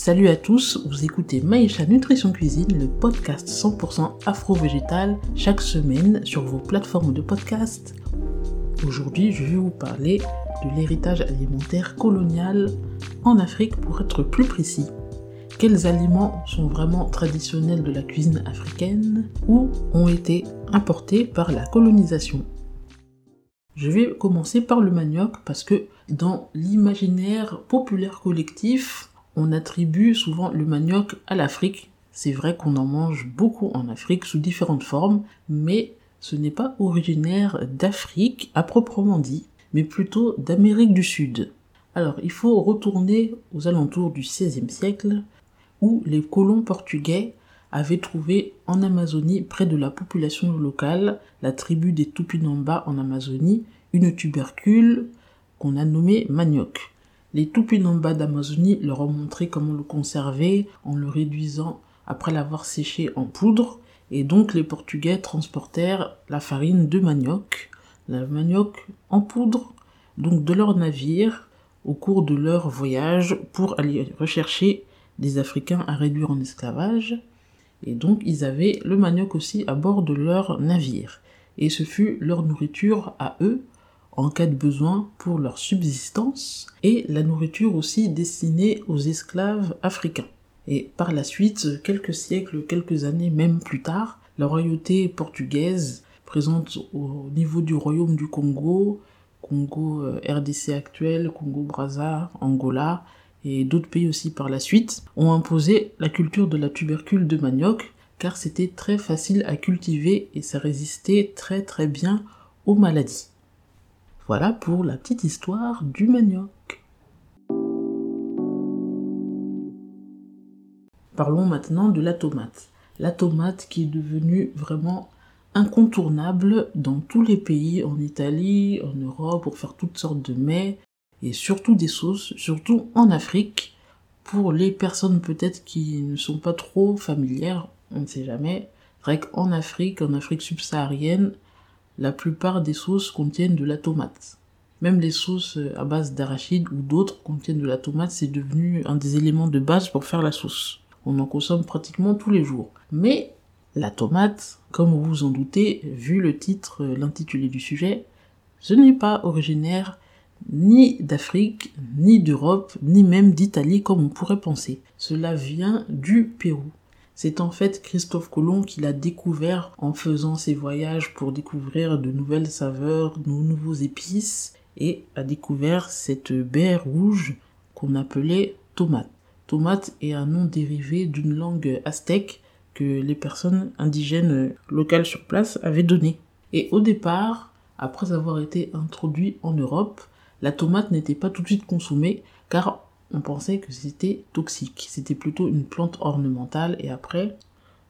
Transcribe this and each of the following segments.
Salut à tous, vous écoutez Maïcha Nutrition Cuisine, le podcast 100% afro-végétal, chaque semaine sur vos plateformes de podcast. Aujourd'hui, je vais vous parler de l'héritage alimentaire colonial en Afrique pour être plus précis. Quels aliments sont vraiment traditionnels de la cuisine africaine ou ont été importés par la colonisation? Je vais commencer par le manioc parce que dans l'imaginaire populaire collectif, on attribue souvent le manioc à l'Afrique. C'est vrai qu'on en mange beaucoup en Afrique sous différentes formes, mais ce n'est pas originaire d'Afrique à proprement dit, mais plutôt d'Amérique du Sud. Alors, il faut retourner aux alentours du XVIe siècle, où les colons portugais avaient trouvé en Amazonie, près de la population locale, la tribu des Tupinamba en Amazonie, une tubercule qu'on a nommée manioc. Les Tupinamba d'Amazonie leur ont montré comment le conserver en le réduisant après l'avoir séché en poudre, et donc les Portugais transportèrent la farine de manioc, la manioc en poudre, donc de leur navire au cours de leur voyage pour aller rechercher des Africains à réduire en esclavage. Et donc ils avaient le manioc aussi à bord de leur navire. Et ce fut leur nourriture à eux en cas de besoin pour leur subsistance et la nourriture aussi destinée aux esclaves africains. Et par la suite, quelques siècles, quelques années même plus tard, la royauté portugaise présente au niveau du royaume du Congo, Congo euh, RDC actuel, Congo Brazza, Angola et d'autres pays aussi par la suite, ont imposé la culture de la tubercule de manioc car c'était très facile à cultiver et ça résistait très très bien aux maladies. Voilà pour la petite histoire du manioc. Parlons maintenant de la tomate. La tomate qui est devenue vraiment incontournable dans tous les pays, en Italie, en Europe, pour faire toutes sortes de mets et surtout des sauces, surtout en Afrique. Pour les personnes peut-être qui ne sont pas trop familières, on ne sait jamais. C'est vrai qu'en Afrique, en Afrique subsaharienne, la plupart des sauces contiennent de la tomate. Même les sauces à base d'arachide ou d'autres contiennent de la tomate, c'est devenu un des éléments de base pour faire la sauce. On en consomme pratiquement tous les jours. Mais la tomate, comme vous vous en doutez, vu le titre, l'intitulé du sujet, ce n'est pas originaire ni d'Afrique, ni d'Europe, ni même d'Italie comme on pourrait penser. Cela vient du Pérou. C'est en fait Christophe Colomb qui l'a découvert en faisant ses voyages pour découvrir de nouvelles saveurs, de nouveaux épices, et a découvert cette baie rouge qu'on appelait tomate. Tomate est un nom dérivé d'une langue aztèque que les personnes indigènes locales sur place avaient donné. Et au départ, après avoir été introduit en Europe, la tomate n'était pas tout de suite consommée car on pensait que c'était toxique. C'était plutôt une plante ornementale et après,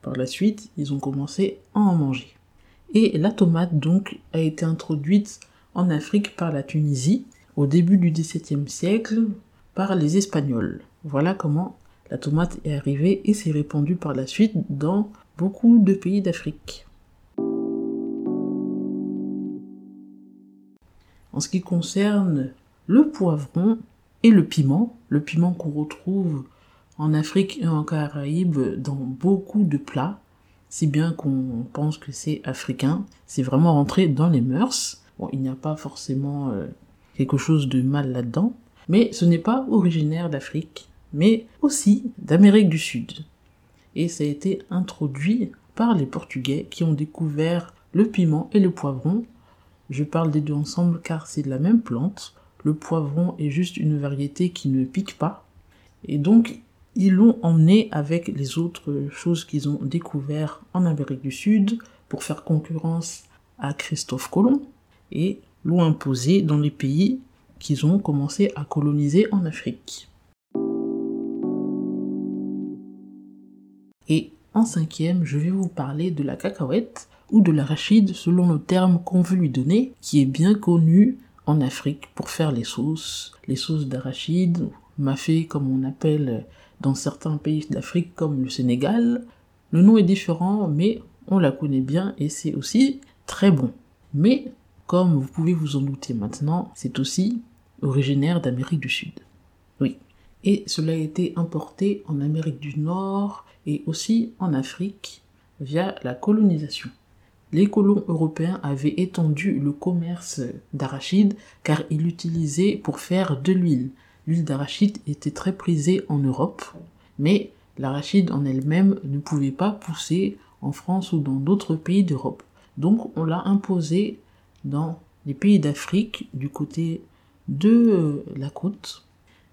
par la suite, ils ont commencé à en manger. Et la tomate donc a été introduite en Afrique par la Tunisie au début du XVIIe siècle par les Espagnols. Voilà comment la tomate est arrivée et s'est répandue par la suite dans beaucoup de pays d'Afrique. En ce qui concerne le poivron et le piment, le piment qu'on retrouve en Afrique et en Caraïbes dans beaucoup de plats, si bien qu'on pense que c'est africain, c'est vraiment rentré dans les mœurs. Bon, il n'y a pas forcément euh, quelque chose de mal là-dedans, mais ce n'est pas originaire d'Afrique, mais aussi d'Amérique du Sud. Et ça a été introduit par les Portugais qui ont découvert le piment et le poivron je parle des deux ensemble car c'est de la même plante. Le poivron est juste une variété qui ne pique pas. Et donc, ils l'ont emmené avec les autres choses qu'ils ont découvert en Amérique du Sud pour faire concurrence à Christophe Colomb et l'ont imposé dans les pays qu'ils ont commencé à coloniser en Afrique. Et en cinquième, je vais vous parler de la cacahuète ou de l'arachide selon le terme qu'on veut lui donner, qui est bien connu en Afrique pour faire les sauces, les sauces d'arachide, mafé comme on appelle dans certains pays d'Afrique comme le Sénégal. Le nom est différent, mais on la connaît bien et c'est aussi très bon. Mais, comme vous pouvez vous en douter maintenant, c'est aussi originaire d'Amérique du Sud. Oui. et cela a été importé en Amérique du Nord et aussi en Afrique via la colonisation. Les colons européens avaient étendu le commerce d'arachide car ils l'utilisaient pour faire de l'huile. L'huile d'arachide était très prisée en Europe, mais l'arachide en elle-même ne pouvait pas pousser en France ou dans d'autres pays d'Europe. Donc on l'a imposé dans les pays d'Afrique du côté de euh, la côte,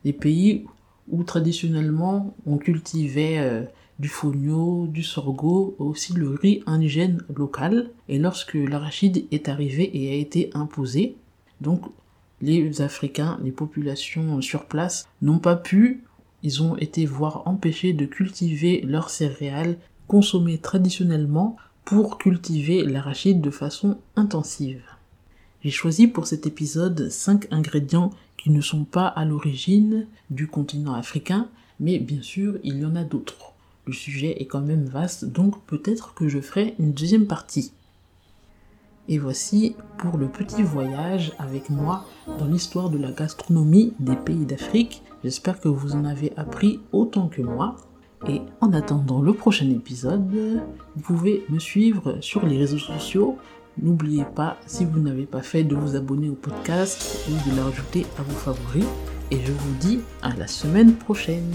les pays où traditionnellement on cultivait euh, du fonio, du sorgho, aussi le riz indigène local. Et lorsque l'arachide est arrivé et a été imposé, donc les Africains, les populations sur place n'ont pas pu, ils ont été voire empêchés de cultiver leurs céréales consommées traditionnellement pour cultiver l'arachide de façon intensive. J'ai choisi pour cet épisode 5 ingrédients qui ne sont pas à l'origine du continent africain, mais bien sûr il y en a d'autres. Le sujet est quand même vaste, donc peut-être que je ferai une deuxième partie. Et voici pour le petit voyage avec moi dans l'histoire de la gastronomie des pays d'Afrique. J'espère que vous en avez appris autant que moi. Et en attendant le prochain épisode, vous pouvez me suivre sur les réseaux sociaux N'oubliez pas, si vous n'avez pas fait, de vous abonner au podcast ou de l'ajouter à vos favoris. Et je vous dis à la semaine prochaine.